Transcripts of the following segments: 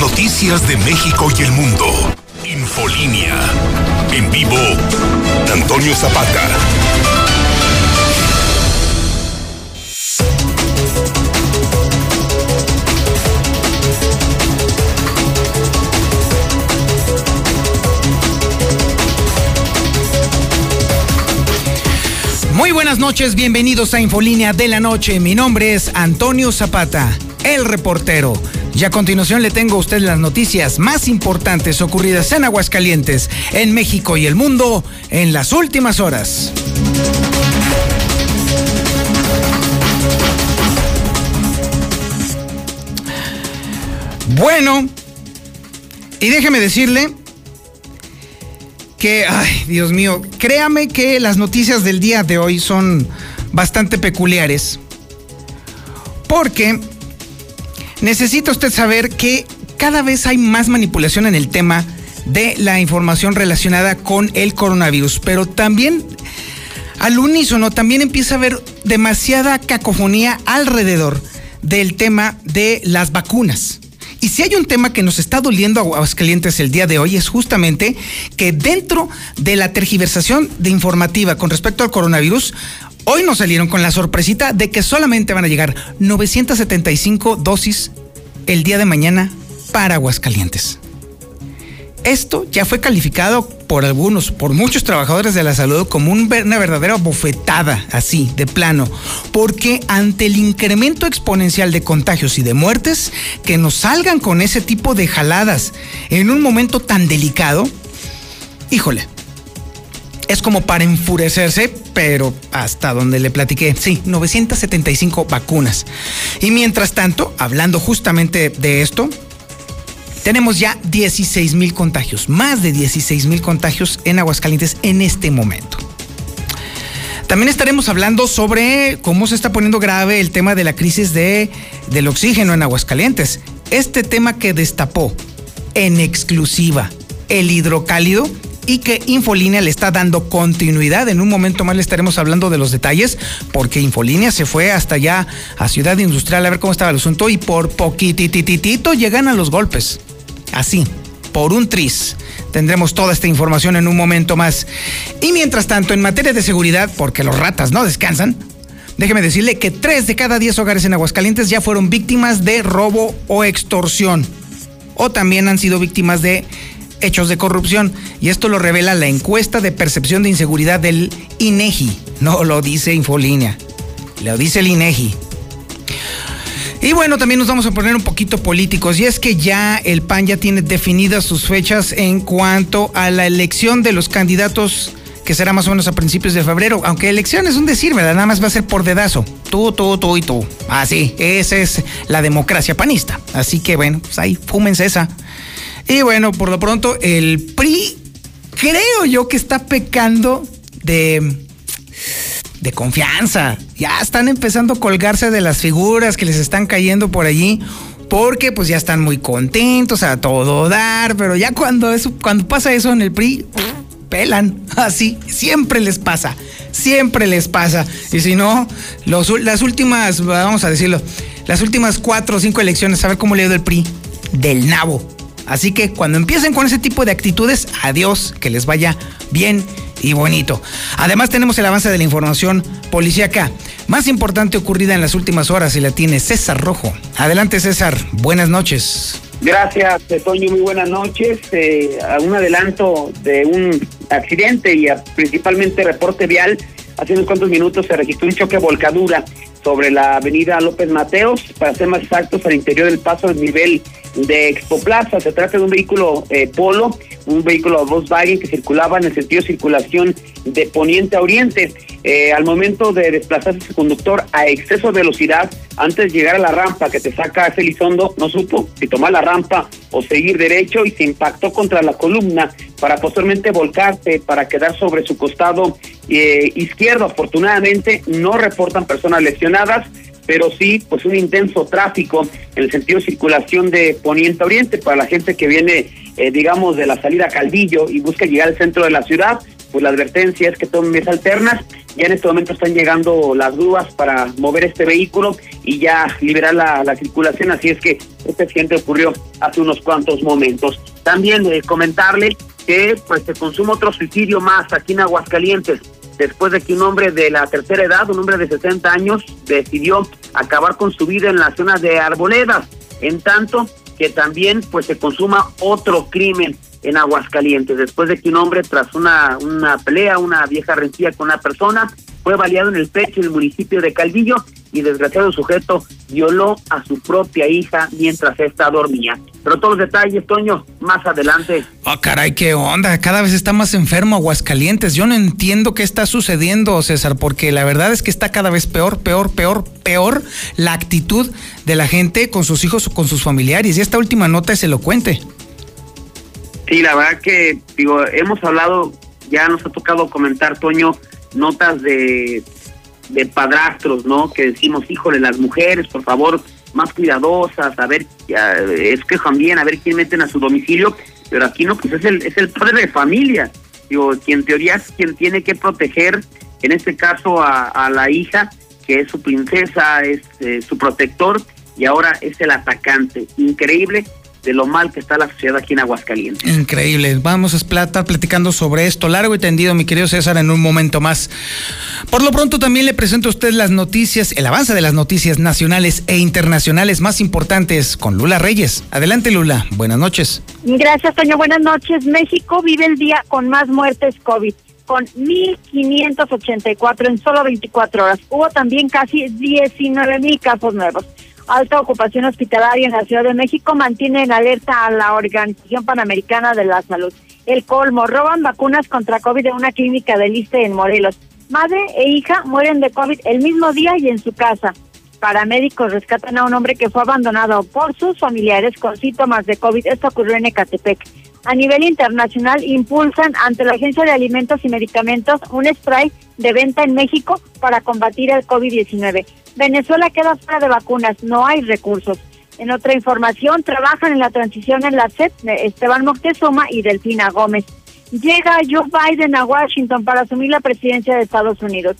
Noticias de México y el mundo. Infolínea. En vivo, Antonio Zapata. Muy buenas noches, bienvenidos a Infolínea de la Noche. Mi nombre es Antonio Zapata, el reportero. Y a continuación le tengo a usted las noticias más importantes ocurridas en Aguascalientes, en México y el mundo en las últimas horas. Bueno, y déjeme decirle que, ay, Dios mío, créame que las noticias del día de hoy son bastante peculiares. Porque necesita usted saber que cada vez hay más manipulación en el tema de la información relacionada con el coronavirus, pero también al unísono también empieza a haber demasiada cacofonía alrededor del tema de las vacunas. Y si hay un tema que nos está doliendo a Aguascalientes el día de hoy es justamente que dentro de la tergiversación de informativa con respecto al coronavirus, hoy nos salieron con la sorpresita de que solamente van a llegar 975 dosis el día de mañana para Aguascalientes. Esto ya fue calificado por algunos, por muchos trabajadores de la salud como una verdadera bofetada, así, de plano, porque ante el incremento exponencial de contagios y de muertes, que nos salgan con ese tipo de jaladas en un momento tan delicado, híjole, es como para enfurecerse, pero hasta donde le platiqué, sí, 975 vacunas. Y mientras tanto, hablando justamente de esto, tenemos ya 16 mil contagios, más de 16 mil contagios en Aguascalientes en este momento. También estaremos hablando sobre cómo se está poniendo grave el tema de la crisis de, del oxígeno en Aguascalientes. Este tema que destapó en exclusiva el hidrocálido y que Infolínea le está dando continuidad. En un momento más le estaremos hablando de los detalles, porque Infolínea se fue hasta allá a Ciudad Industrial a ver cómo estaba el asunto y por poquitititito llegan a los golpes así, por un tris. Tendremos toda esta información en un momento más. Y mientras tanto, en materia de seguridad, porque los ratas no descansan, déjeme decirle que tres de cada diez hogares en Aguascalientes ya fueron víctimas de robo o extorsión. O también han sido víctimas de hechos de corrupción. Y esto lo revela la encuesta de percepción de inseguridad del INEGI. No lo dice Infolínea, lo dice el INEGI. Y bueno, también nos vamos a poner un poquito políticos. Y es que ya el PAN ya tiene definidas sus fechas en cuanto a la elección de los candidatos que será más o menos a principios de febrero. Aunque elección es un decir, ¿verdad? Nada más va a ser por dedazo. Tú, tú, tú y tú. Así, esa es la democracia panista. Así que bueno, pues ahí, fúmense esa. Y bueno, por lo pronto, el PRI creo yo que está pecando de de confianza. Ya están empezando a colgarse de las figuras que les están cayendo por allí. Porque pues ya están muy contentos a todo dar. Pero ya cuando, eso, cuando pasa eso en el PRI, pelan. Así, siempre les pasa. Siempre les pasa. Y si no, las últimas, vamos a decirlo, las últimas cuatro o cinco elecciones, a ver cómo le dio el PRI. Del nabo. Así que cuando empiecen con ese tipo de actitudes, adiós, que les vaya bien y bonito. Además tenemos el avance de la información policíaca más importante ocurrida en las últimas horas y la tiene César Rojo. Adelante César, buenas noches. Gracias, Toño, muy buenas noches. Eh, un adelanto de un accidente y principalmente reporte vial. Hace unos cuantos minutos se registró un choque volcadura sobre la avenida López Mateos, para ser más exactos, al interior del paso del nivel de Expo Plaza. Se trata de un vehículo eh, Polo, un vehículo Volkswagen que circulaba en el sentido de circulación de poniente a oriente. Eh, al momento de desplazarse su conductor a exceso de velocidad, antes de llegar a la rampa que te saca ese lizondo, no supo si tomar la rampa o seguir derecho y se impactó contra la columna para posteriormente volcarse para quedar sobre su costado eh, izquierdo. Afortunadamente no reportan personas lesionadas pero sí, pues un intenso tráfico en el sentido de circulación de poniente a oriente para la gente que viene, eh, digamos, de la salida a Caldillo y busca llegar al centro de la ciudad. pues la advertencia es que tomen vías alternas. Ya en este momento están llegando las grúas para mover este vehículo y ya liberar la, circulación. Así es que este accidente ocurrió hace unos cuantos momentos. También eh, comentarle que pues se consume otro suicidio más aquí en Aguascalientes después de que un hombre de la tercera edad, un hombre de 60 años, decidió acabar con su vida en la zona de Arboledas, en tanto que también pues se consuma otro crimen en Aguascalientes, después de que un hombre tras una, una pelea, una vieja rencilla con una persona, fue baleado en el pecho en el municipio de Calvillo y desgraciado sujeto violó a su propia hija mientras esta dormía. Pero todos los detalles, Toño, más adelante. Oh, caray, qué onda. Cada vez está más enfermo Aguascalientes. Yo no entiendo qué está sucediendo, César, porque la verdad es que está cada vez peor, peor, peor, peor la actitud de la gente con sus hijos o con sus familiares. Y esta última nota es elocuente. Sí, la verdad que, digo, hemos hablado, ya nos ha tocado comentar, Toño, notas de, de padrastros, ¿no? Que decimos, híjole, las mujeres, por favor, más cuidadosas, a ver, es que también, a ver quién meten a su domicilio, pero aquí no, pues es el, es el padre de familia, digo, quien en teoría es quien tiene que proteger, en este caso a, la hija, que es su princesa, es eh, su protector, y ahora es el atacante. Increíble, de lo mal que está la sociedad aquí en Aguascalientes. Increíble. Vamos a estar platicando sobre esto largo y tendido, mi querido César, en un momento más. Por lo pronto también le presento a usted las noticias, el avance de las noticias nacionales e internacionales más importantes con Lula Reyes. Adelante, Lula. Buenas noches. Gracias, Toño. Buenas noches. México vive el día con más muertes COVID con 1.584 en solo 24 horas. Hubo también casi 19.000 casos nuevos alta ocupación hospitalaria en la Ciudad de México mantiene en alerta a la Organización Panamericana de la Salud. El colmo, roban vacunas contra COVID en una clínica de Liste en Morelos. Madre e hija mueren de COVID el mismo día y en su casa. Paramédicos rescatan a un hombre que fue abandonado por sus familiares con síntomas de COVID. Esto ocurrió en Ecatepec. A nivel internacional, impulsan ante la Agencia de Alimentos y Medicamentos un spray de venta en México para combatir el COVID-19. Venezuela queda fuera de vacunas, no hay recursos. En otra información, trabajan en la transición en la SEP de Esteban Moctezuma y Delfina Gómez. Llega Joe Biden a Washington para asumir la presidencia de Estados Unidos.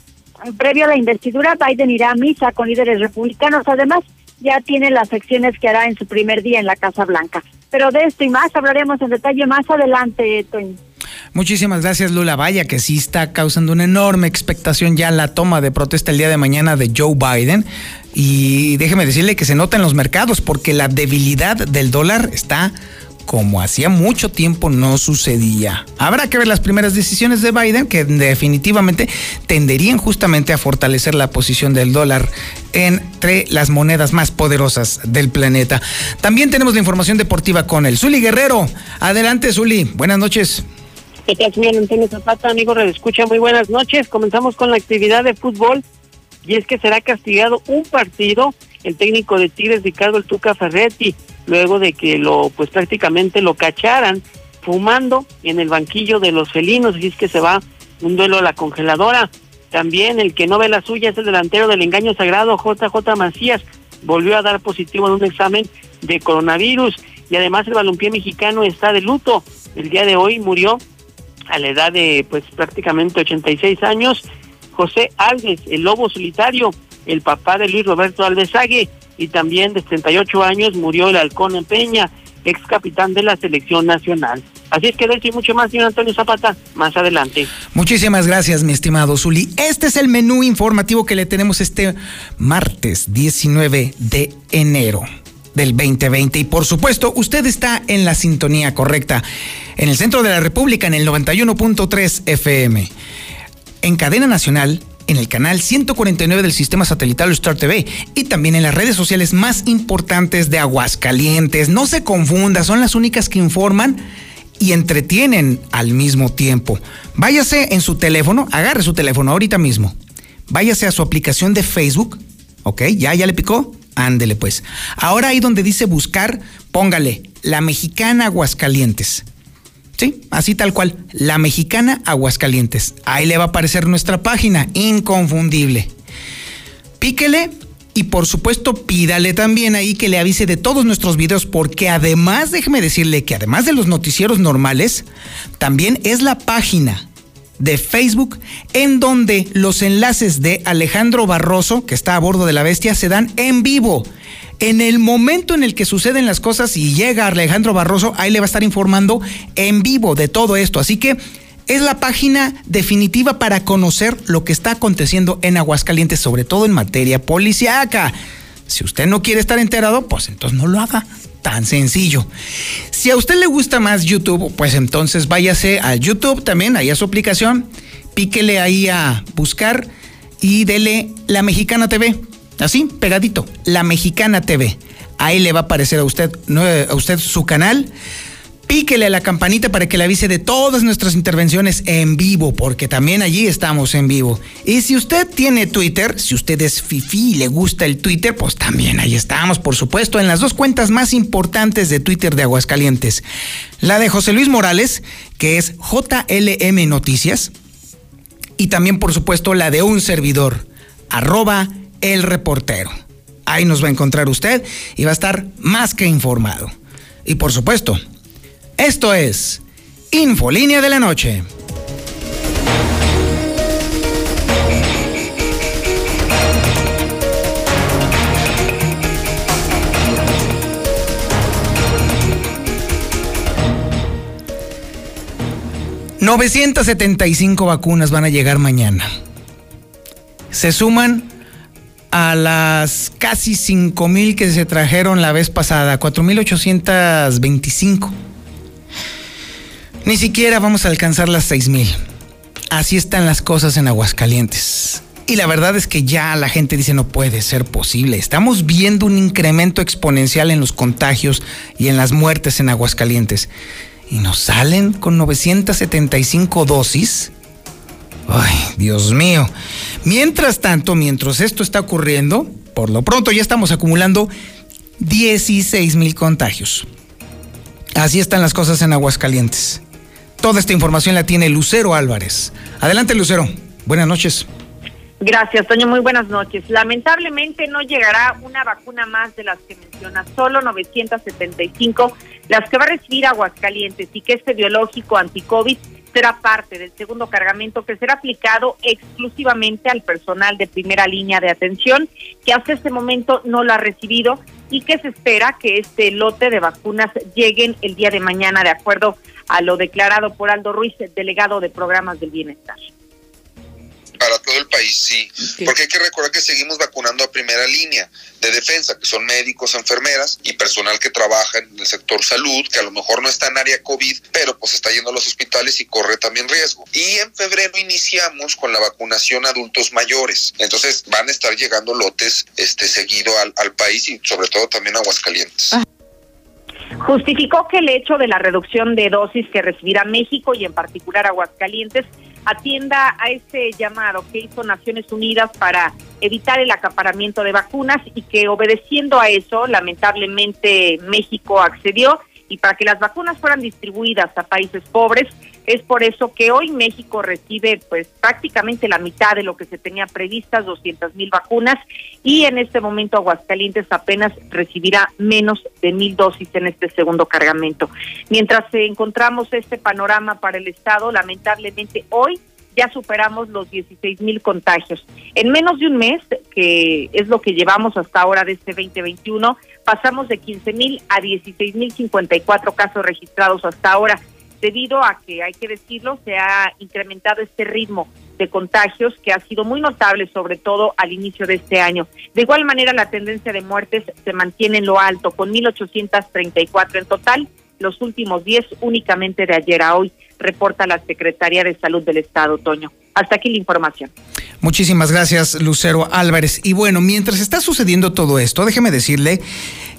Previo a la investidura, Biden irá a misa con líderes republicanos. Además, ya tiene las secciones que hará en su primer día en la Casa Blanca. Pero de esto y más hablaremos en detalle más adelante, Toño. Muchísimas gracias, Lula. Vaya que sí está causando una enorme expectación ya la toma de protesta el día de mañana de Joe Biden. Y déjeme decirle que se nota en los mercados porque la debilidad del dólar está como hacía mucho tiempo no sucedía. Habrá que ver las primeras decisiones de Biden que definitivamente tenderían justamente a fortalecer la posición del dólar entre las monedas más poderosas del planeta. También tenemos la información deportiva con el Zuli Guerrero. Adelante, Zuli. Buenas noches. ¿Qué tal, señor Antonio Zapata? Amigo Escucha, muy buenas noches. Comenzamos con la actividad de fútbol y es que será castigado un partido el técnico de Tigres, Ricardo El Tuca Ferretti luego de que lo, pues prácticamente lo cacharan fumando en el banquillo de los felinos, y es que se va un duelo a la congeladora. También el que no ve la suya es el delantero del engaño sagrado, JJ Macías, volvió a dar positivo en un examen de coronavirus y además el balompié mexicano está de luto. El día de hoy murió a la edad de pues prácticamente 86 años José Alves, el lobo solitario, el papá de Luis Roberto Alvesague, y también de 38 años murió el halcón en Peña, ex capitán de la selección nacional. Así es que de y mucho más, señor Antonio Zapata, más adelante. Muchísimas gracias, mi estimado Zuli. Este es el menú informativo que le tenemos este martes 19 de enero del 2020. Y por supuesto, usted está en la sintonía correcta, en el centro de la República, en el 91.3 FM. En cadena nacional en el canal 149 del sistema satelital Star TV y también en las redes sociales más importantes de Aguascalientes. No se confunda, son las únicas que informan y entretienen al mismo tiempo. Váyase en su teléfono, agarre su teléfono ahorita mismo. Váyase a su aplicación de Facebook, ¿ok? ¿Ya, ya le picó? Ándele pues. Ahora ahí donde dice buscar, póngale La Mexicana Aguascalientes. Sí, así tal cual. La Mexicana Aguascalientes. Ahí le va a aparecer nuestra página, inconfundible. Píquele y por supuesto pídale también ahí que le avise de todos nuestros videos porque además, déjeme decirle que además de los noticieros normales, también es la página de Facebook, en donde los enlaces de Alejandro Barroso, que está a bordo de la bestia, se dan en vivo. En el momento en el que suceden las cosas y llega Alejandro Barroso, ahí le va a estar informando en vivo de todo esto. Así que es la página definitiva para conocer lo que está aconteciendo en Aguascalientes, sobre todo en materia policiaca. Si usted no quiere estar enterado, pues entonces no lo haga. Tan sencillo. Si a usted le gusta más YouTube, pues entonces váyase a YouTube también, ahí a su aplicación, píquele ahí a buscar y dele La Mexicana TV. Así, pegadito, La Mexicana TV. Ahí le va a aparecer a usted, a usted su canal píquele a la campanita para que le avise de todas nuestras intervenciones en vivo, porque también allí estamos en vivo. Y si usted tiene Twitter, si usted es fifi y le gusta el Twitter, pues también ahí estamos, por supuesto, en las dos cuentas más importantes de Twitter de Aguascalientes. La de José Luis Morales, que es JLM Noticias, y también, por supuesto, la de un servidor, arroba el reportero. Ahí nos va a encontrar usted y va a estar más que informado. Y por supuesto, esto es Infolínea de la Noche. ...975 vacunas van a llegar mañana. Se suman a las casi 5.000 que se trajeron la vez pasada, 4.825. Ni siquiera vamos a alcanzar las 6000. Así están las cosas en Aguascalientes. Y la verdad es que ya la gente dice no puede ser posible. Estamos viendo un incremento exponencial en los contagios y en las muertes en Aguascalientes. Y nos salen con 975 dosis. Ay, Dios mío. Mientras tanto, mientras esto está ocurriendo, por lo pronto ya estamos acumulando 16 mil contagios. Así están las cosas en Aguascalientes. Toda esta información la tiene Lucero Álvarez. Adelante, Lucero. Buenas noches. Gracias, Toño. Muy buenas noches. Lamentablemente no llegará una vacuna más de las que menciona, solo 975, las que va a recibir Aguascalientes y que este biológico anti-COVID será parte del segundo cargamento que será aplicado exclusivamente al personal de primera línea de atención, que hasta este momento no lo ha recibido y que se espera que este lote de vacunas lleguen el día de mañana, de acuerdo a lo declarado por Aldo Ruiz, delegado de programas del bienestar para todo el país, sí. Porque hay que recordar que seguimos vacunando a primera línea de defensa, que son médicos, enfermeras y personal que trabaja en el sector salud, que a lo mejor no está en área COVID, pero pues está yendo a los hospitales y corre también riesgo. Y en febrero iniciamos con la vacunación a adultos mayores. Entonces van a estar llegando lotes este seguido al, al país y sobre todo también a Aguascalientes. Ah. Justificó que el hecho de la reducción de dosis que recibirá México y en particular Aguascalientes atienda a ese llamado que hizo Naciones Unidas para evitar el acaparamiento de vacunas y que obedeciendo a eso, lamentablemente México accedió y para que las vacunas fueran distribuidas a países pobres. Es por eso que hoy México recibe pues prácticamente la mitad de lo que se tenía previstas, 200 mil vacunas, y en este momento Aguascalientes apenas recibirá menos de mil dosis en este segundo cargamento. Mientras encontramos este panorama para el Estado, lamentablemente hoy ya superamos los 16 mil contagios. En menos de un mes, que es lo que llevamos hasta ahora de este 2021, pasamos de 15 mil a 16 mil 54 casos registrados hasta ahora, debido a que, hay que decirlo, se ha incrementado este ritmo de contagios que ha sido muy notable, sobre todo al inicio de este año. De igual manera, la tendencia de muertes se mantiene en lo alto, con 1.834 en total, los últimos 10 únicamente de ayer a hoy reporta la Secretaría de Salud del Estado, Toño. Hasta aquí la información. Muchísimas gracias, Lucero Álvarez. Y bueno, mientras está sucediendo todo esto, déjeme decirle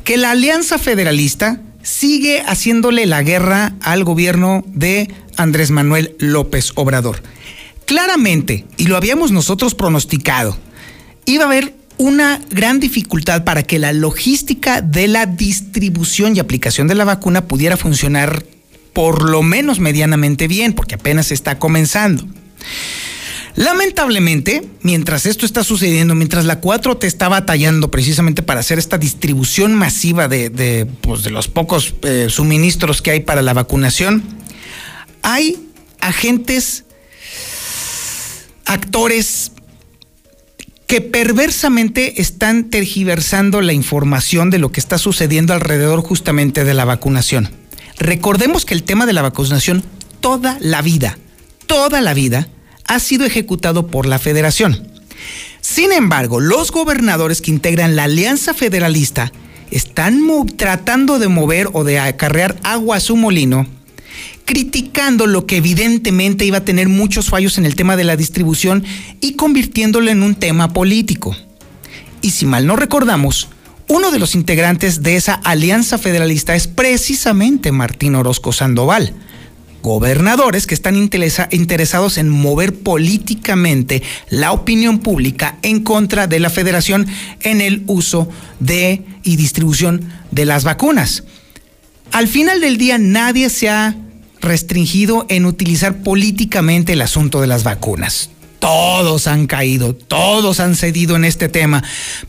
que la Alianza Federalista sigue haciéndole la guerra al gobierno de Andrés Manuel López Obrador. Claramente, y lo habíamos nosotros pronosticado, iba a haber una gran dificultad para que la logística de la distribución y aplicación de la vacuna pudiera funcionar por lo menos medianamente bien, porque apenas está comenzando. Lamentablemente, mientras esto está sucediendo, mientras la 4T está batallando precisamente para hacer esta distribución masiva de, pues, los pocos eh, suministros que hay para la vacunación, hay agentes actores que perversamente están tergiversando la información de lo que está sucediendo alrededor justamente de la vacunación. Recordemos que el tema de la vacunación toda la vida, toda la vida, ha sido ejecutado por la federación. Sin embargo, los gobernadores que integran la Alianza Federalista están tratando de mover o de acarrear agua a su molino, criticando lo que evidentemente iba a tener muchos fallos en el tema de la distribución y convirtiéndolo en un tema político. Y si mal no recordamos, uno de los integrantes de esa alianza federalista es precisamente Martín Orozco Sandoval, gobernadores que están interesados en mover políticamente la opinión pública en contra de la federación en el uso de y distribución de las vacunas. Al final del día nadie se ha restringido en utilizar políticamente el asunto de las vacunas. Todos han caído, todos han cedido en este tema,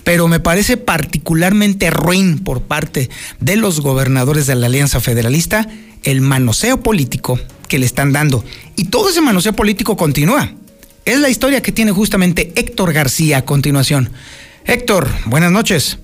pero me parece particularmente ruin por parte de los gobernadores de la Alianza Federalista el manoseo político que le están dando. Y todo ese manoseo político continúa. Es la historia que tiene justamente Héctor García a continuación. Héctor, buenas noches.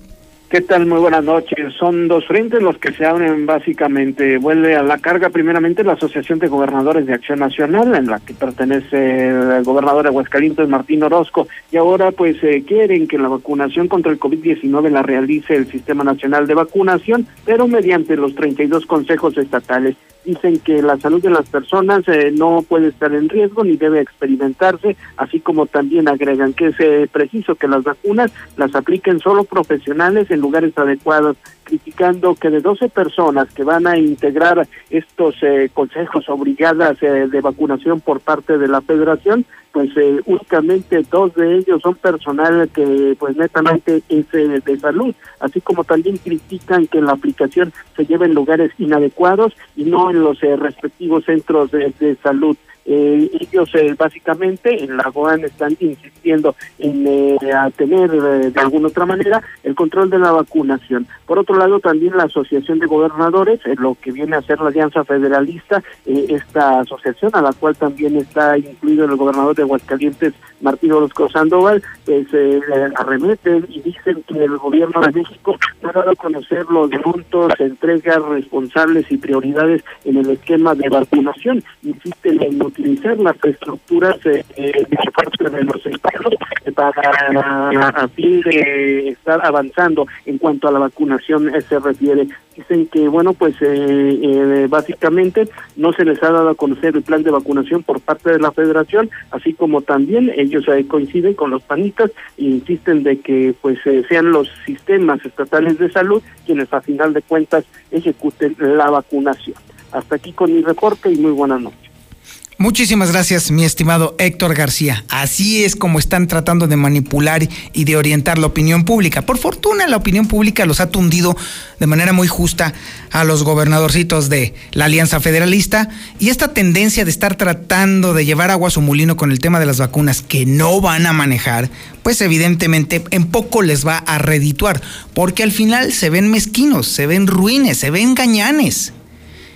¿Qué tal? Muy buenas noches. Son dos frentes los que se abren básicamente. Vuelve a la carga primeramente la Asociación de Gobernadores de Acción Nacional, en la que pertenece el gobernador de Aguascalientes, Martín Orozco, y ahora pues eh, quieren que la vacunación contra el COVID-19 la realice el Sistema Nacional de Vacunación, pero mediante los 32 consejos estatales dicen que la salud de las personas eh, no puede estar en riesgo ni debe experimentarse, así como también agregan que es eh, preciso que las vacunas las apliquen solo profesionales en lugares adecuados, criticando que de 12 personas que van a integrar estos eh, consejos obligadas de vacunación por parte de la federación, pues únicamente dos de ellos son personal que pues netamente es de salud, así como también critican que la aplicación se lleve en lugares inadecuados y no en los eh, respectivos centros de, salud. Eh, ellos eh, básicamente en la GOAN están insistiendo en eh, tener de alguna otra manera el control de la vacunación. Por otro lado, también la Asociación de Gobernadores, lo que viene a ser la Alianza Federalista, esta asociación a la cual también está incluido el gobernador de Aguascalientes, Martín Orozco Sandoval, pues arremeten y dicen que el gobierno de México ha dado a conocer los puntos, entregas responsables y prioridades en el esquema de vacunación. Insisten en utilizar las estructuras eh, eh, de los estados para a fin de estar avanzando en cuanto a la vacunación se refiere. Dicen que, bueno, pues eh, básicamente no se les ha dado a conocer el plan de vacunación por parte de la federación, así como también ellos coinciden con los panistas e insisten de que pues sean los sistemas estatales de salud quienes a final de cuentas ejecuten la vacunación. Hasta aquí con mi reporte y muy buenas noches. Muchísimas gracias, mi estimado Héctor García. Así es como están tratando de manipular y de orientar la opinión pública. Por fortuna, la opinión pública los ha tundido de manera muy justa a los gobernadorcitos de la Alianza Federalista y esta tendencia de estar tratando de llevar agua a su molino con el tema de las vacunas que no van a manejar, pues evidentemente en poco les va a redituar, porque al final se ven mezquinos, se ven ruines, se ven gañanes.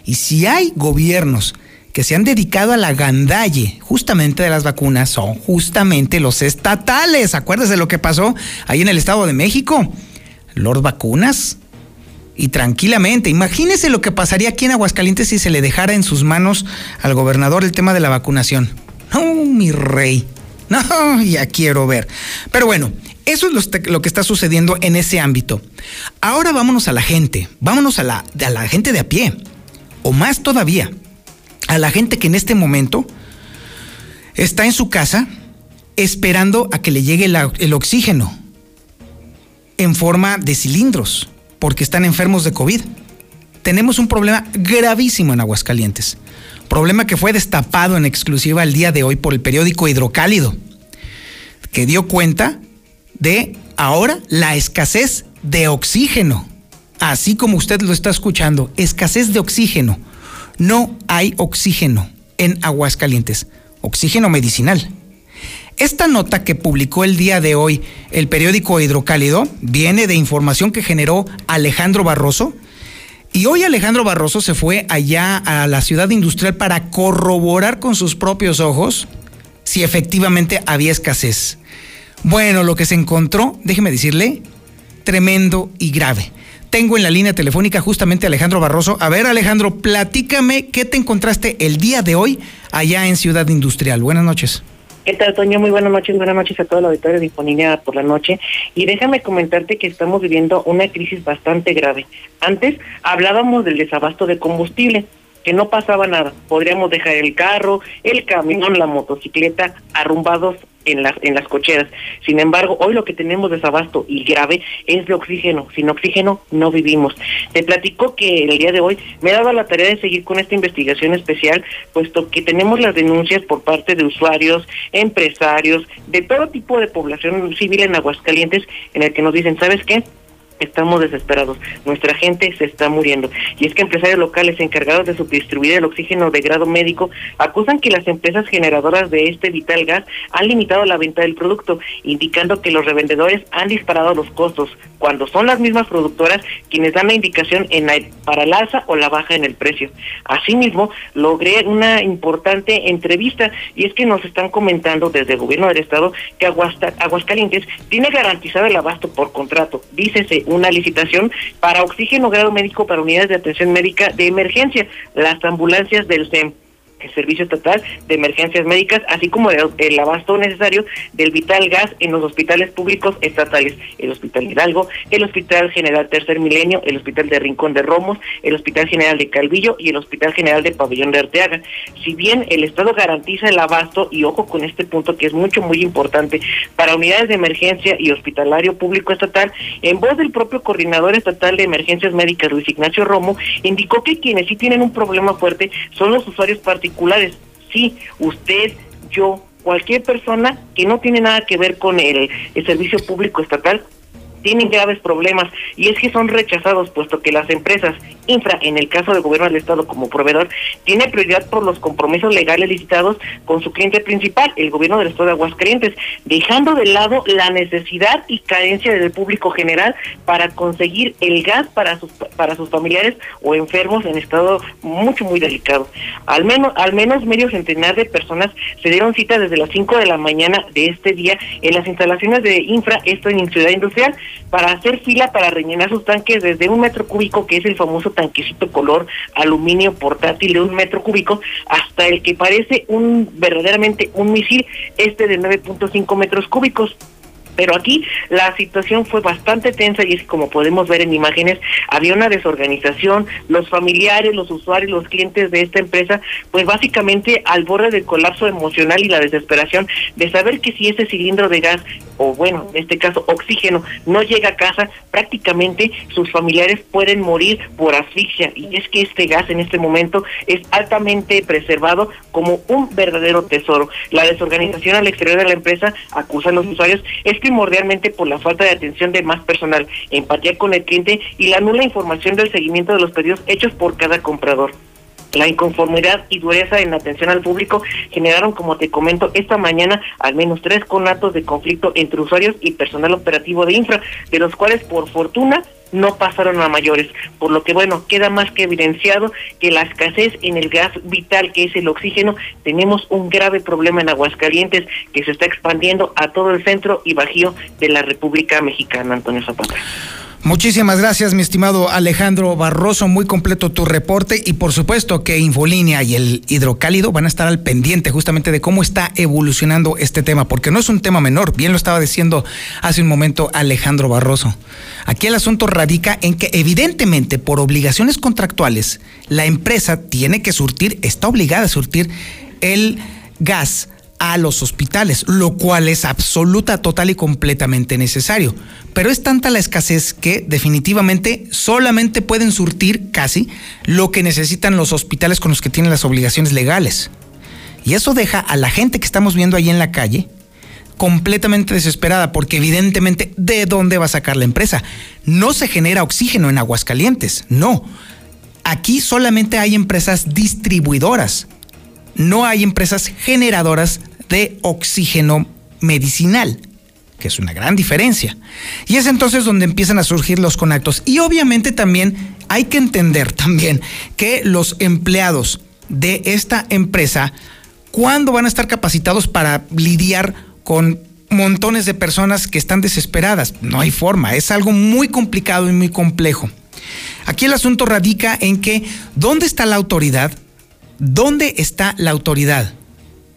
Y si hay gobiernos que se han dedicado a la gandalle justamente de las vacunas son justamente los estatales. Acuérdese de lo que pasó ahí en el Estado de México. Lord Vacunas. Y tranquilamente, imagínese lo que pasaría aquí en Aguascalientes si se le dejara en sus manos al gobernador el tema de la vacunación. No, mi rey. No, ya quiero ver. Pero bueno, eso es lo, que está sucediendo en ese ámbito. Ahora vámonos a la gente, vámonos a la, a la gente de a pie, o más todavía, a la gente que en este momento está en su casa esperando a que le llegue el oxígeno en forma de cilindros, porque están enfermos de COVID. Tenemos un problema gravísimo en Aguascalientes, problema que fue destapado en exclusiva el día de hoy por el periódico Hidrocálido, que dio cuenta de ahora la escasez de oxígeno, así como usted lo está escuchando, escasez de oxígeno no hay oxígeno en Aguascalientes, oxígeno medicinal. Esta nota que publicó el día de hoy el periódico Hidrocálido viene de información que generó Alejandro Barroso. Y hoy Alejandro Barroso se fue allá a la ciudad industrial para corroborar con sus propios ojos si efectivamente había escasez. Bueno, lo que se encontró, déjeme decirle, tremendo y grave. Tengo en la línea telefónica justamente a Alejandro Barroso. A ver, Alejandro, platícame qué te encontraste el día de hoy allá en Ciudad Industrial. Buenas noches. ¿Qué tal, Toño? Muy buenas noches, buenas noches a todo el auditorio disponible por la noche. Y déjame comentarte que estamos viviendo una crisis bastante grave. Antes hablábamos del desabasto de combustible, que no pasaba nada. Podríamos dejar el carro, el camión, la motocicleta arrumbados en las, en las cocheras. Sin embargo, hoy lo que tenemos desabasto y grave es de oxígeno. Sin oxígeno no vivimos. Te platico que el día de hoy me dado la tarea de seguir con esta investigación especial, puesto que tenemos las denuncias por parte de usuarios, empresarios, de todo tipo de población civil en Aguascalientes, en el que nos dicen, ¿sabes qué? Estamos desesperados, nuestra gente se está muriendo. Y es que empresarios locales encargados de subdistribuir el oxígeno de grado médico acusan que las empresas generadoras de este vital gas han limitado la venta del producto, indicando que los revendedores han disparado los costos, cuando son las mismas productoras quienes dan la indicación en para el alza o la baja en el precio. Asimismo, logré una importante entrevista y es que nos están comentando desde el gobierno del estado que Aguascalientes tiene garantizado el abasto por contrato. Dícese una licitación para oxígeno grado médico para unidades de atención médica de emergencia, las ambulancias del SEM el Servicio Estatal de Emergencias Médicas, así como el, abasto necesario del vital gas en los hospitales públicos estatales, el Hospital Hidalgo, el Hospital General Tercer Milenio, el Hospital de Rincón de Romos, el Hospital General de Calvillo y el Hospital General de Pabellón de Arteaga. Si bien el Estado garantiza el abasto, y ojo con este punto que es mucho, muy importante, para unidades de emergencia y hospitalario público estatal, en voz del propio coordinador estatal de emergencias médicas, Luis Ignacio Romo, indicó que quienes sí tienen un problema fuerte son los usuarios particulares particulares. Sí, usted, yo, cualquier persona que no tiene nada que ver con el, el servicio público estatal tienen graves problemas y es que son rechazados puesto que las empresas infra, en el caso del gobierno del estado como proveedor, tiene prioridad por los compromisos legales licitados con su cliente principal, el gobierno del estado de Aguascalientes, dejando de lado la necesidad y carencia del público general para conseguir el gas para sus para sus familiares o enfermos en estado mucho muy delicado. Al menos al menos medio centenar de personas se dieron cita desde las 5 de la mañana de este día en las instalaciones de infra, esto en Ciudad Industrial, para hacer fila para rellenar sus tanques desde un metro cúbico, que es el famoso tanquecito color aluminio portátil de un metro cúbico, hasta el que parece un verdaderamente un misil, este de 9.5 metros cúbicos. Pero aquí la situación fue bastante tensa y es como podemos ver en imágenes, había una desorganización, los familiares, los usuarios, los clientes de esta empresa, pues básicamente al borde del colapso emocional y la desesperación de saber que si ese cilindro de gas o bueno, en este caso oxígeno no llega a casa, prácticamente sus familiares pueden morir por asfixia y es que este gas en este momento es altamente preservado como un verdadero tesoro. La desorganización al exterior de la empresa acusa a los usuarios es primordialmente por la falta de atención de más personal, empatía con el cliente y la nula información del seguimiento de los pedidos hechos por cada comprador. La inconformidad y dureza en la atención al público generaron, como te comento, esta mañana al menos tres conatos de conflicto entre usuarios y personal operativo de infra, de los cuales por fortuna no pasaron a mayores, por lo que bueno, queda más que evidenciado que la escasez en el gas vital que es el oxígeno, tenemos un grave problema en Aguascalientes que se está expandiendo a todo el centro y bajío de la República Mexicana, Antonio Zapata. Muchísimas gracias, mi estimado Alejandro Barroso. Muy completo tu reporte y por supuesto que Infolínea y el hidrocálido van a estar al pendiente justamente de cómo está evolucionando este tema, porque no es un tema menor. Bien lo estaba diciendo hace un momento Alejandro Barroso. Aquí el asunto radica en que evidentemente por obligaciones contractuales la empresa tiene que surtir, está obligada a surtir el gas a los hospitales, lo cual es absoluta, total y completamente necesario. Pero es tanta la escasez que definitivamente solamente pueden surtir casi lo que necesitan los hospitales con los que tienen las obligaciones legales. Y eso deja a la gente que estamos viendo ahí en la calle completamente desesperada porque evidentemente ¿de dónde va a sacar la empresa? No se genera oxígeno en Aguascalientes, no. Aquí solamente hay empresas distribuidoras no hay empresas generadoras de oxígeno medicinal, que es una gran diferencia. Y es entonces donde empiezan a surgir los conactos. Y obviamente también hay que entender también que los empleados de esta empresa ¿Cuándo van a estar capacitados para lidiar con montones de personas que están desesperadas? No hay forma, es algo muy complicado y muy complejo. Aquí el asunto radica en que, ¿dónde está la autoridad? ¿Dónde está la autoridad?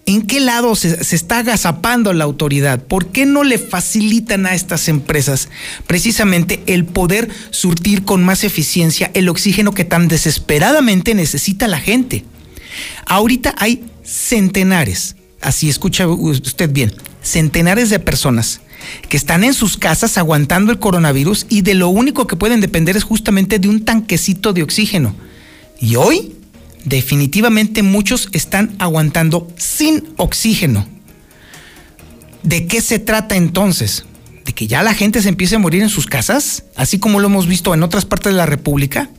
¿En qué lado se, está agazapando la autoridad? ¿Por qué no le facilitan a estas empresas precisamente el poder surtir con más eficiencia el oxígeno que tan desesperadamente necesita la gente? Ahorita hay centenares, así escucha usted bien, centenares de personas que están en sus casas aguantando el coronavirus y de lo único que pueden depender es justamente de un tanquecito de oxígeno. Y hoy, definitivamente muchos están aguantando sin oxígeno. ¿De qué se trata entonces? ¿De que ya la gente se empiece a morir en sus casas? Así como lo hemos visto en otras partes de la República.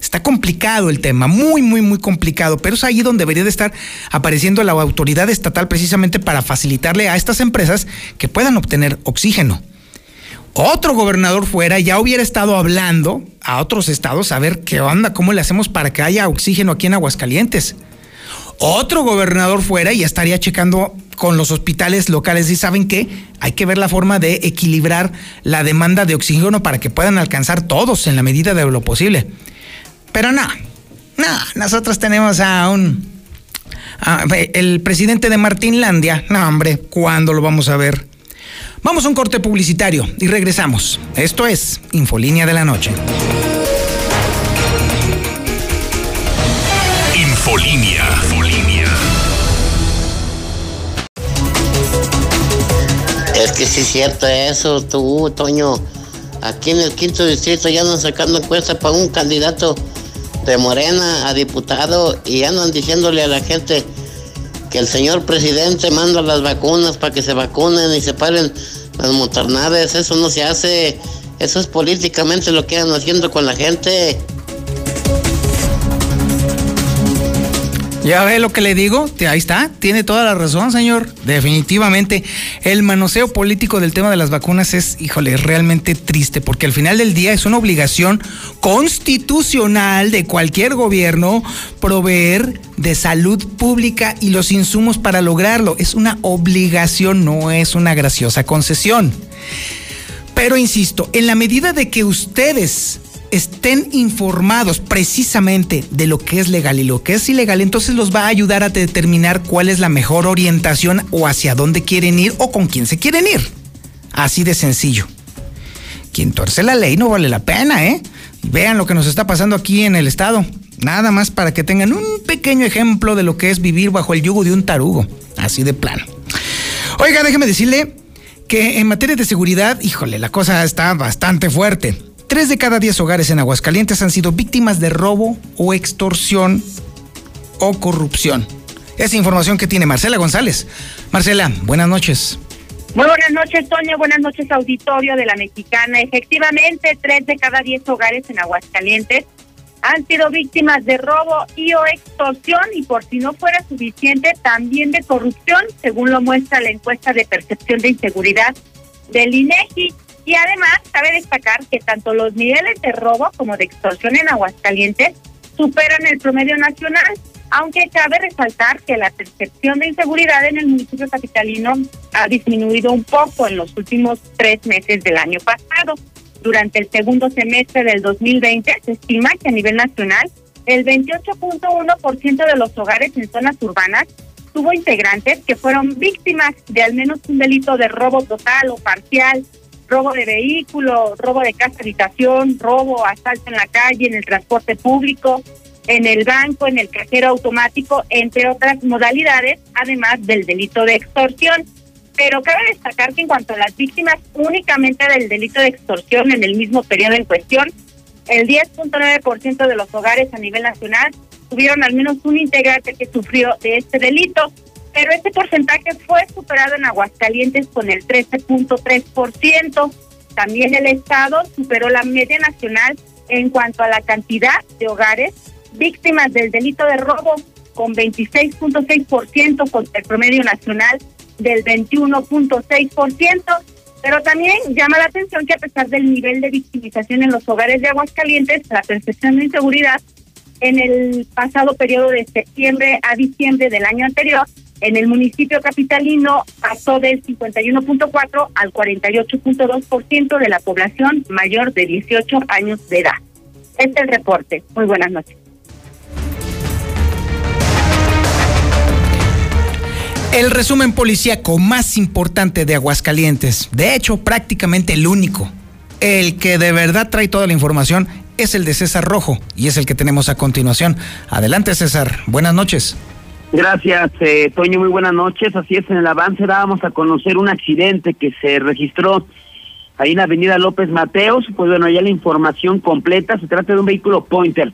Está complicado el tema, muy, muy, muy complicado, pero es ahí donde debería de estar apareciendo la autoridad estatal precisamente para facilitarle a estas empresas que puedan obtener oxígeno. Otro gobernador fuera ya hubiera estado hablando a otros estados a ver qué onda, cómo le hacemos para que haya oxígeno aquí en Aguascalientes. Otro gobernador fuera y estaría checando con los hospitales locales y saben que hay que ver la forma de equilibrar la demanda de oxígeno para que puedan alcanzar todos en la medida de lo posible. Pero no, no, nosotros tenemos a un... el presidente de Martinlandia, no hombre, ¿cuándo lo vamos a ver? Vamos a un corte publicitario y regresamos. Esto es Infolínea de la Noche. Infolínea. Infolínea. Es que sí es cierto eso, tú, Toño. Aquí en el quinto distrito ya andan sacando encuestas para un candidato de Morena a diputado y andan diciéndole a la gente que el señor presidente manda las vacunas para que se vacunen y se paren las motornadas. Eso no se hace. Eso es políticamente lo que andan haciendo con la gente. Ya ve lo que le digo, ahí está, tiene toda la razón, señor. Definitivamente, el manoseo político del tema de las vacunas es, híjole, realmente triste, porque al final del día es una obligación constitucional de cualquier gobierno proveer de salud pública y los insumos para lograrlo. Es una obligación, no es una graciosa concesión. Pero insisto, en la medida de que ustedes estén informados precisamente de lo que es legal y lo que es ilegal, entonces los va a ayudar a determinar cuál es la mejor orientación o hacia dónde quieren ir o con quién se quieren ir. Así de sencillo. Quien torce la ley no vale la pena, ¿eh? Vean lo que nos está pasando aquí en el estado. Nada más para que tengan un pequeño ejemplo de lo que es vivir bajo el yugo de un tarugo. Así de plano. Oiga, déjeme decirle que en materia de seguridad, híjole, la cosa está bastante fuerte. Tres de cada diez hogares en Aguascalientes han sido víctimas de robo o extorsión o corrupción. Esa información que tiene Marcela González. Marcela, buenas noches. Muy buenas noches, Toño. Buenas noches, auditorio de la Mexicana. Efectivamente, tres de cada diez hogares en Aguascalientes han sido víctimas de robo y o extorsión y por si no fuera suficiente, también de corrupción, según lo muestra la encuesta de percepción de inseguridad del INEGI. Y además, cabe destacar que tanto los niveles de robo como de extorsión en Aguascalientes superan el promedio nacional, aunque cabe resaltar que la percepción de inseguridad en el municipio capitalino ha disminuido un poco en los últimos tres meses del año pasado. Durante el segundo semestre del 2020 se estima que a nivel nacional el 28.1% de los hogares en zonas urbanas tuvo integrantes que fueron víctimas de al menos un delito de robo total o parcial robo de vehículo, robo de casa habitación, robo, asalto en la calle, en el transporte público, en el banco, en el cajero automático, entre otras modalidades, además del delito de extorsión. Pero cabe destacar que en cuanto a las víctimas únicamente del delito de extorsión en el mismo periodo en cuestión, el 10.9% de los hogares a nivel nacional tuvieron al menos un integrante que sufrió de este delito pero este porcentaje fue superado en Aguascalientes con el 13.3%. También el Estado superó la media nacional en cuanto a la cantidad de hogares víctimas del delito de robo con 26.6% contra el promedio nacional del 21.6%. Pero también llama la atención que a pesar del nivel de victimización en los hogares de Aguascalientes, la percepción de inseguridad en el pasado periodo de septiembre a diciembre del año anterior, en el municipio capitalino pasó del 51.4 al 48.2% de la población mayor de 18 años de edad. Este es el reporte. Muy buenas noches. El resumen policíaco más importante de Aguascalientes, de hecho prácticamente el único, el que de verdad trae toda la información, es el de César Rojo y es el que tenemos a continuación. Adelante César, buenas noches. Gracias, eh, Toño. Muy buenas noches. Así es, en el avance dábamos a conocer un accidente que se registró ahí en la avenida López Mateos. Pues bueno, ya la información completa. Se trata de un vehículo Pointer,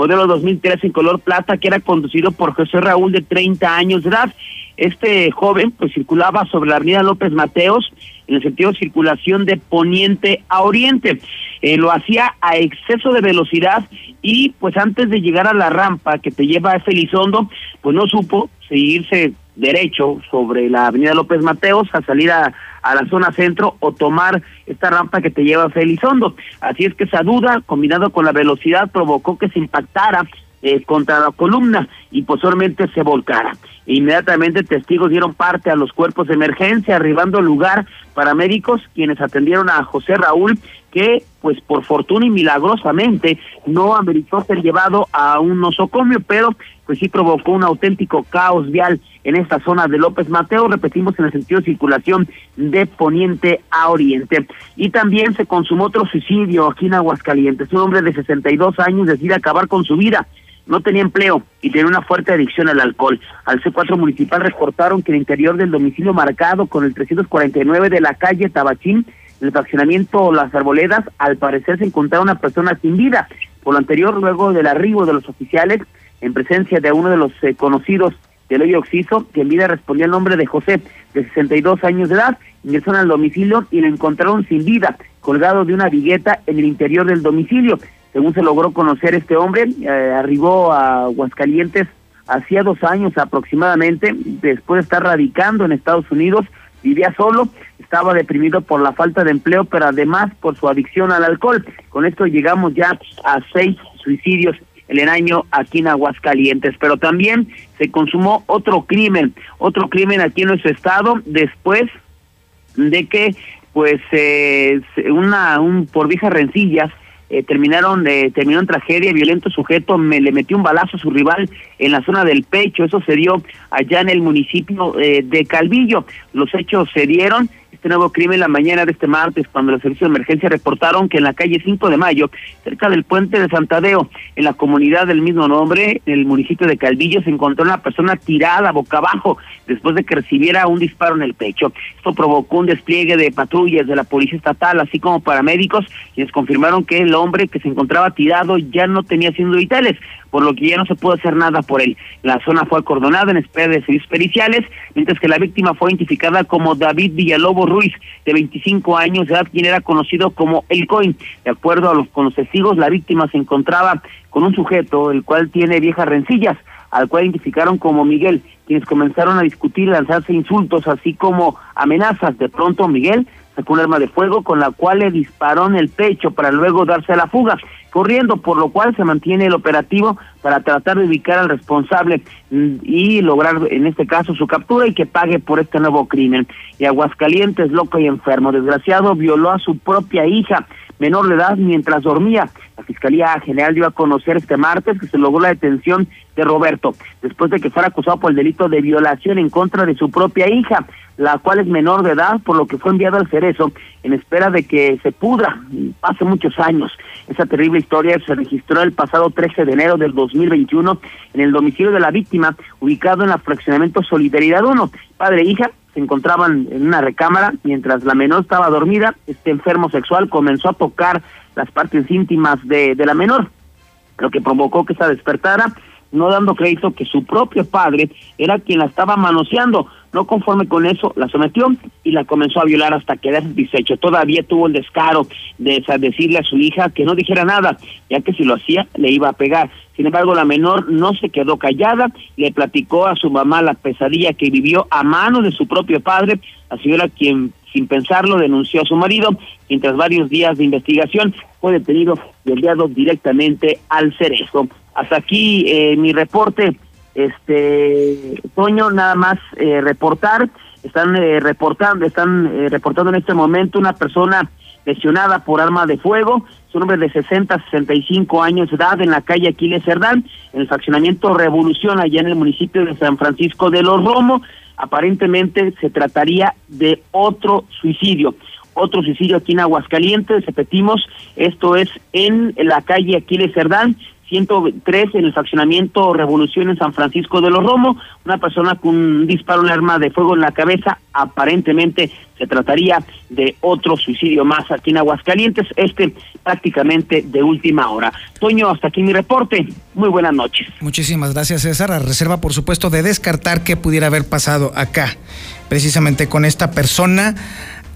modelo 2003 en color plata, que era conducido por José Raúl de 30 años de edad. Este joven pues circulaba sobre la avenida López Mateos en el sentido de circulación de poniente a oriente. Eh, lo hacía a exceso de velocidad y pues antes de llegar a la rampa que te lleva a Felizondo, pues no supo seguirse derecho sobre la avenida López Mateos a salir a, a la zona centro o tomar esta rampa que te lleva a Felizondo. Así es que esa duda, combinado con la velocidad, provocó que se impactara eh, contra la columna y posteriormente se volcara. Inmediatamente testigos dieron parte a los cuerpos de emergencia, arribando al lugar paramédicos quienes atendieron a José Raúl, que pues por fortuna y milagrosamente no ameritó ser llevado a un nosocomio, pero pues sí provocó un auténtico caos vial en esta zona de López Mateo, repetimos en el sentido de circulación de poniente a oriente. Y también se consumó otro suicidio aquí en Aguascalientes. Un hombre de 62 años decide acabar con su vida no tenía empleo y tenía una fuerte adicción al alcohol. Al C4 municipal reportaron que el interior del domicilio marcado con el 349 de la calle Tabachín, el fraccionamiento Las Arboledas, al parecer se encontraba una persona sin vida. Por lo anterior, luego del arribo de los oficiales, en presencia de uno de los eh, conocidos del hoyo oxiso, que en vida respondía el nombre de José, de 62 años de edad, ingresaron al domicilio y lo encontraron sin vida, colgado de una vigueta en el interior del domicilio. Según se logró conocer este hombre, eh, arribó a Aguascalientes hacía dos años aproximadamente, después de estar radicando en Estados Unidos, vivía solo, estaba deprimido por la falta de empleo, pero además por su adicción al alcohol. Con esto llegamos ya a seis suicidios en el año aquí en Aguascalientes, pero también se consumó otro crimen, otro crimen aquí en nuestro estado, después de que pues eh, una un por viejas rencillas eh, terminaron eh, terminó en tragedia, violento sujeto me le metió un balazo a su rival en la zona del pecho, eso se dio allá en el municipio eh, de Calvillo. Los hechos se dieron este nuevo crimen la mañana de este martes, cuando los servicios de emergencia reportaron que en la calle 5 de Mayo, cerca del puente de Santadeo, en la comunidad del mismo nombre, en el municipio de Calvillo, se encontró una persona tirada boca abajo después de que recibiera un disparo en el pecho. Esto provocó un despliegue de patrullas de la Policía Estatal, así como paramédicos, quienes confirmaron que el hombre que se encontraba tirado ya no tenía signos vitales por lo que ya no se pudo hacer nada por él. La zona fue acordonada en espera de servicios periciales, mientras que la víctima fue identificada como David Villalobos Ruiz, de 25 años de edad, quien era conocido como El Coin. De acuerdo a los, con los testigos, la víctima se encontraba con un sujeto, el cual tiene viejas rencillas, al cual identificaron como Miguel, quienes comenzaron a discutir lanzarse insultos, así como amenazas. De pronto Miguel un arma de fuego con la cual le disparó en el pecho para luego darse a la fuga corriendo, por lo cual se mantiene el operativo para tratar de ubicar al responsable mm, y lograr en este caso su captura y que pague por este nuevo crimen. Y Aguascalientes, loco y enfermo, desgraciado, violó a su propia hija menor de edad mientras dormía. La Fiscalía General dio a conocer este martes que se logró la detención de Roberto, después de que fuera acusado por el delito de violación en contra de su propia hija, la cual es menor de edad, por lo que fue enviado al cerezo en espera de que se pudra, pase muchos años. Esa terrible historia se registró el pasado 13 de enero del 2021 en el domicilio de la víctima, ubicado en el fraccionamiento Solidaridad 1. Padre e hija se encontraban en una recámara mientras la menor estaba dormida. Este enfermo sexual comenzó a tocar las partes íntimas de, de la menor, lo que provocó que se despertara, no dando crédito que su propio padre era quien la estaba manoseando. No conforme con eso, la sometió y la comenzó a violar hasta quedar satisfecho. Todavía tuvo el descaro de decirle a su hija que no dijera nada, ya que si lo hacía le iba a pegar. Sin embargo, la menor no se quedó callada, le platicó a su mamá la pesadilla que vivió a mano de su propio padre, la señora quien sin pensarlo denunció a su marido, mientras varios días de investigación fue detenido y enviado directamente al cerezo. Hasta aquí eh, mi reporte. Este, Toño, nada más eh, reportar. Están eh, reportando, están eh, reportando en este momento una persona lesionada por arma de fuego. Es un hombre de 60 65 años de edad en la calle Aquiles Cerdán, en el fraccionamiento Revolución, allá en el municipio de San Francisco de los Romos. Aparentemente se trataría de otro suicidio otro suicidio aquí en Aguascalientes, repetimos, esto es en la calle Aquiles Cerdán, 103 en el fraccionamiento Revolución en San Francisco de los Romos, una persona con un disparo, un arma de fuego en la cabeza, aparentemente se trataría de otro suicidio más aquí en Aguascalientes, este prácticamente de última hora. Toño, hasta aquí mi reporte, muy buenas noches. Muchísimas gracias César, a reserva por supuesto de descartar qué pudiera haber pasado acá, precisamente con esta persona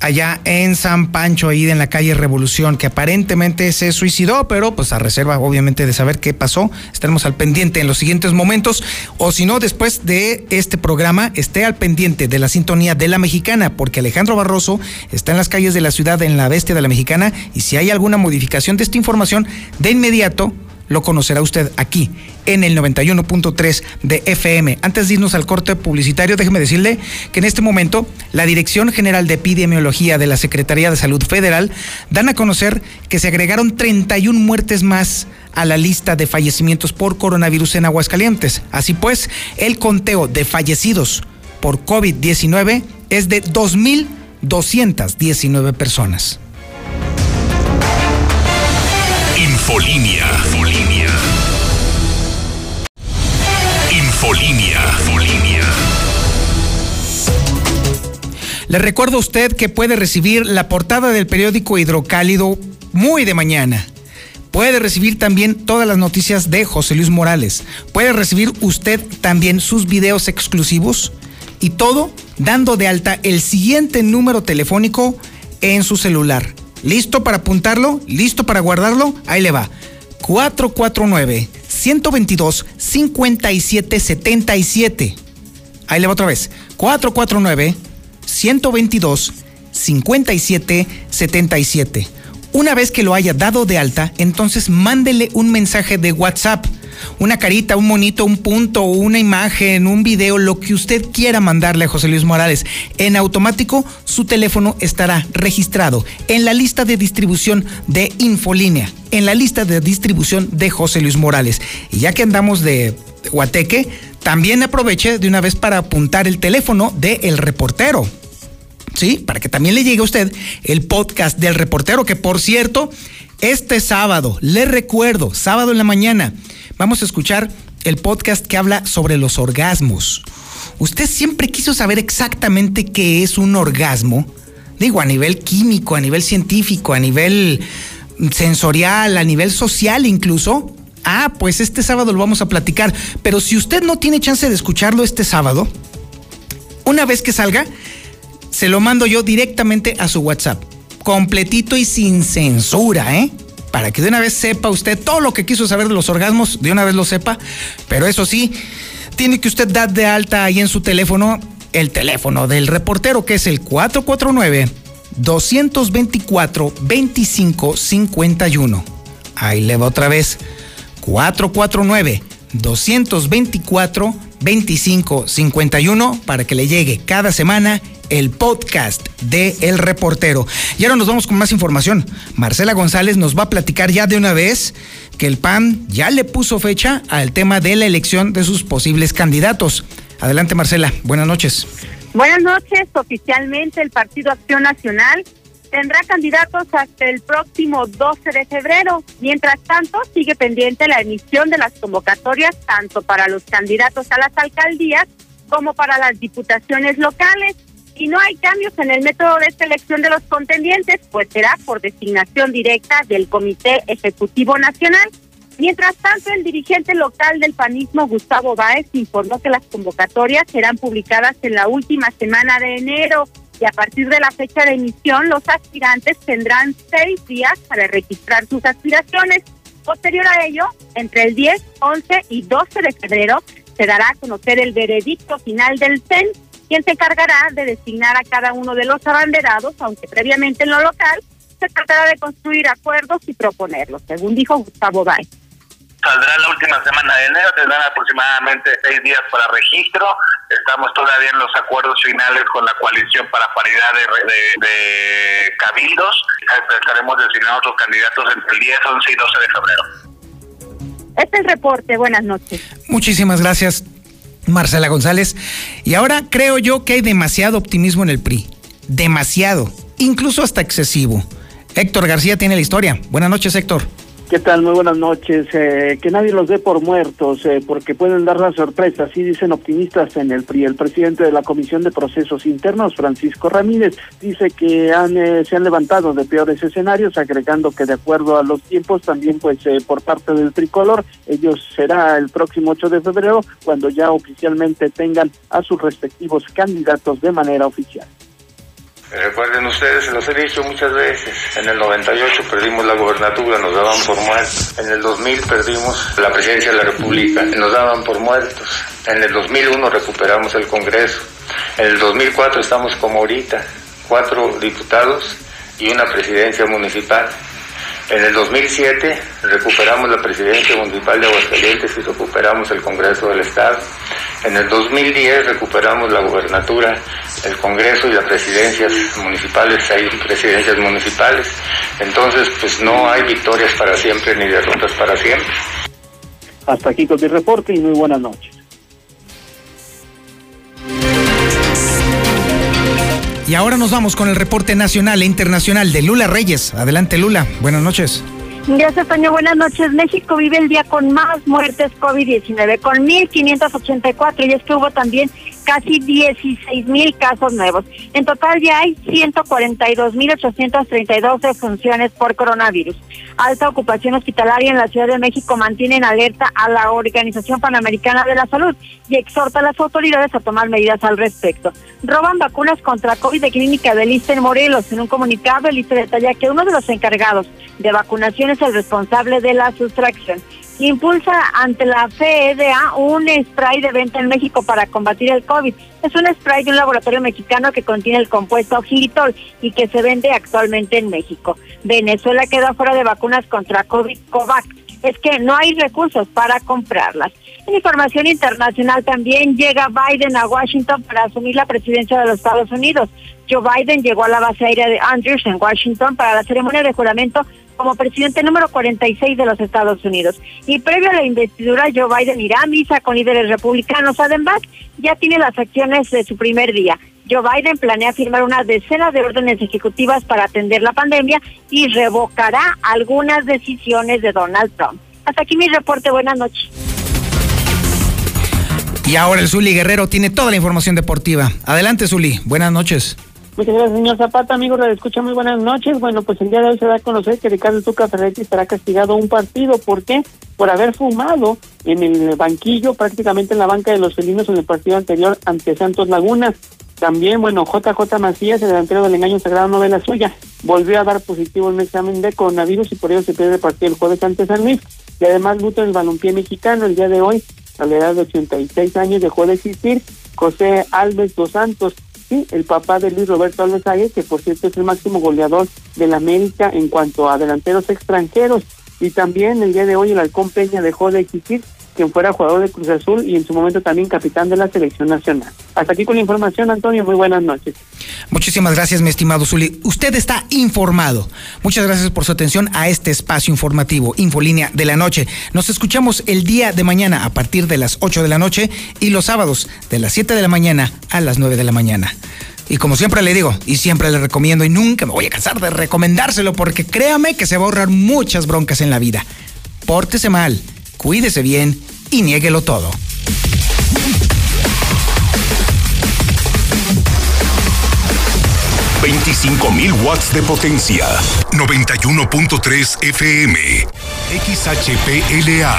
allá en San Pancho, ahí en la calle Revolución, que aparentemente se suicidó, pero pues a reserva obviamente de saber qué pasó, estaremos al pendiente en los siguientes momentos, o si no, después de este programa, esté al pendiente de la sintonía de la mexicana, porque Alejandro Barroso está en las calles de la ciudad en la bestia de la mexicana, y si hay alguna modificación de esta información, de inmediato lo conocerá usted aquí en el 91.3 de FM. Antes de irnos al corte publicitario, déjeme decirle que en este momento la Dirección General de Epidemiología de la Secretaría de Salud Federal dan a conocer que se agregaron 31 muertes más a la lista de fallecimientos por coronavirus en Aguascalientes. Así pues, el conteo de fallecidos por COVID-19 es de 2.219 personas. Infolinia. Infolinia. Le recuerdo a usted que puede recibir la portada del periódico Hidrocálido muy de mañana. Puede recibir también todas las noticias de José Luis Morales. Puede recibir usted también sus videos exclusivos y todo dando de alta el siguiente número telefónico en su celular. ¿Listo para apuntarlo? ¿Listo para guardarlo? Ahí le va. 449-122-5777. Ahí le va otra vez. 449-122-5777. Una vez que lo haya dado de alta, entonces mándele un mensaje de WhatsApp. Una carita, un monito, un punto, una imagen, un video, lo que usted quiera mandarle a José Luis Morales. En automático, su teléfono estará registrado en la lista de distribución de Infolínea, en la lista de distribución de José Luis Morales. Y ya que andamos de Guateque, también aproveche de una vez para apuntar el teléfono de El Reportero. ¿sí? Para que también le llegue a usted el podcast del reportero, que por cierto, este sábado, le recuerdo, sábado en la mañana, vamos a escuchar el podcast que habla sobre los orgasmos. ¿Usted siempre quiso saber exactamente qué es un orgasmo? Digo, a nivel químico, a nivel científico, a nivel sensorial, a nivel social incluso. Ah, pues este sábado lo vamos a platicar. Pero si usted no tiene chance de escucharlo este sábado, una vez que salga, se lo mando yo directamente a su WhatsApp. Completito y sin censura, ¿eh? Para que de una vez sepa usted todo lo que quiso saber de los orgasmos, de una vez lo sepa. Pero eso sí, tiene que usted dar de alta ahí en su teléfono el teléfono del reportero, que es el 449 224 2551. Ahí le va otra vez. 449 224 2551 para que le llegue cada semana el podcast de El Reportero. Y ahora nos vamos con más información. Marcela González nos va a platicar ya de una vez que el PAN ya le puso fecha al tema de la elección de sus posibles candidatos. Adelante Marcela, buenas noches. Buenas noches. Oficialmente el Partido Acción Nacional tendrá candidatos hasta el próximo 12 de febrero. Mientras tanto, sigue pendiente la emisión de las convocatorias tanto para los candidatos a las alcaldías como para las diputaciones locales. Y no hay cambios en el método de selección de los contendientes, pues será por designación directa del Comité Ejecutivo Nacional. Mientras tanto, el dirigente local del panismo, Gustavo Báez, informó que las convocatorias serán publicadas en la última semana de enero y a partir de la fecha de emisión, los aspirantes tendrán seis días para registrar sus aspiraciones. Posterior a ello, entre el 10, 11 y 12 de febrero, se dará a conocer el veredicto final del CEN, quien se encargará de designar a cada uno de los abanderados, aunque previamente en lo local se tratará de construir acuerdos y proponerlos, según dijo Gustavo Báez. saldrá la última semana de enero, tendrán aproximadamente seis días para registro. Estamos todavía en los acuerdos finales con la coalición para paridad de, de, cabildos. Estaremos designando otros candidatos entre el 10, 11 y 12 de febrero. Este es el reporte. Buenas noches. Muchísimas gracias, Marcela González. Y ahora creo yo que hay demasiado optimismo en el PRI. Demasiado. Incluso hasta excesivo. Héctor García tiene la historia. Buenas noches, Héctor. ¿Qué tal? Muy buenas noches. Eh, que nadie los dé por muertos, eh, porque pueden dar la sorpresa, así dicen optimistas en el PRI. El presidente de la Comisión de Procesos Internos, Francisco Ramírez, dice que han, eh, se han levantado de peores escenarios, agregando que de acuerdo a los tiempos, también pues por parte del tricolor, ellos será el próximo 8 de febrero, cuando ya oficialmente tengan a sus respectivos candidatos de manera oficial. Recuerden ustedes, se los he dicho muchas veces, en el 98 perdimos la gobernatura, nos daban por muertos. En el 2000 perdimos la presidencia de la República, nos daban por muertos. En el 2001 recuperamos el Congreso. En el 2004 estamos como ahorita, cuatro diputados y una presidencia municipal. En el 2007 recuperamos la presidencia municipal de Aguascalientes y recuperamos el Congreso del Estado. En el 2010 recuperamos la gobernatura, el Congreso y las presidencias municipales, hay presidencias municipales. Entonces, pues no hay victorias para siempre ni derrotas para siempre. Hasta aquí con mi reporte y muy buenas noches. Y ahora nos vamos con el reporte nacional e internacional de Lula Reyes. Adelante, Lula. Buenas noches. Gracias, Toño. Buenas noches. México vive el día con más muertes COVID-19, con 1.584. Y es que hubo también casi 16 mil casos nuevos. En total ya hay 142.832 defunciones por coronavirus. Alta ocupación hospitalaria en la Ciudad de México mantiene en alerta a la Organización Panamericana de la Salud y exhorta a las autoridades a tomar medidas al respecto. Roban vacunas contra COVID de clínica de Lista Morelos. En un comunicado, el detalla que uno de los encargados de vacunación es el responsable de la sustracción impulsa ante la FDA un spray de venta en México para combatir el COVID. Es un spray de un laboratorio mexicano que contiene el compuesto gilitol y que se vende actualmente en México. Venezuela queda fuera de vacunas contra COVID COVAX. Es que no hay recursos para comprarlas. En información internacional también llega Biden a Washington para asumir la presidencia de los Estados Unidos. Joe Biden llegó a la base aérea de Andrews en Washington para la ceremonia de juramento como presidente número 46 de los Estados Unidos. Y previo a la investidura, Joe Biden irá a misa con líderes republicanos. Además, ya tiene las acciones de su primer día. Joe Biden planea firmar una decena de órdenes ejecutivas para atender la pandemia y revocará algunas decisiones de Donald Trump. Hasta aquí mi reporte. Buenas noches. Y ahora el Zuli Guerrero tiene toda la información deportiva. Adelante, Zuli. Buenas noches. Muchas gracias, señor Zapata. Amigos de Escucha, muy buenas noches. Bueno, pues el día de hoy se da a conocer que Ricardo Tuca Ferretti estará castigado un partido. ¿Por qué? Por haber fumado en el banquillo, prácticamente en la banca de los felinos en el partido anterior ante Santos Laguna. También, bueno, JJ Macías, el delantero del engaño sagrado, no ve la suya. Volvió a dar positivo en un examen de coronavirus y por ello se pierde el partido el jueves ante San Luis. Y además, luto en el balompié mexicano. El día de hoy, a la edad de 86 años, dejó de existir José Alves dos Santos el papá de Luis Roberto Alves que por cierto es el máximo goleador de la América en cuanto a delanteros extranjeros. Y también el día de hoy el Halcón Peña dejó de existir quien fuera jugador de Cruz Azul y en su momento también capitán de la selección nacional. Hasta aquí con la información, Antonio. Muy buenas noches. Muchísimas gracias, mi estimado Zuli. Usted está informado. Muchas gracias por su atención a este espacio informativo, Infolínea de la Noche. Nos escuchamos el día de mañana a partir de las 8 de la noche y los sábados de las 7 de la mañana a las 9 de la mañana. Y como siempre le digo, y siempre le recomiendo, y nunca me voy a cansar de recomendárselo, porque créame que se va a ahorrar muchas broncas en la vida. Pórtese mal cuídese bien y niéguelo todo. Mil watts de potencia, 91.3 FM, XHPLA,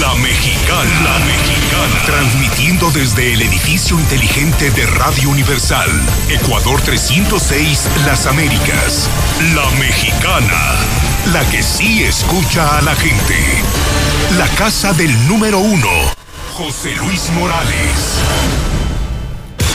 La Mexicana, La Mexicana, transmitiendo desde el edificio inteligente de Radio Universal, Ecuador 306, Las Américas, La Mexicana, la que sí escucha a la gente. La casa del número uno, José Luis Morales.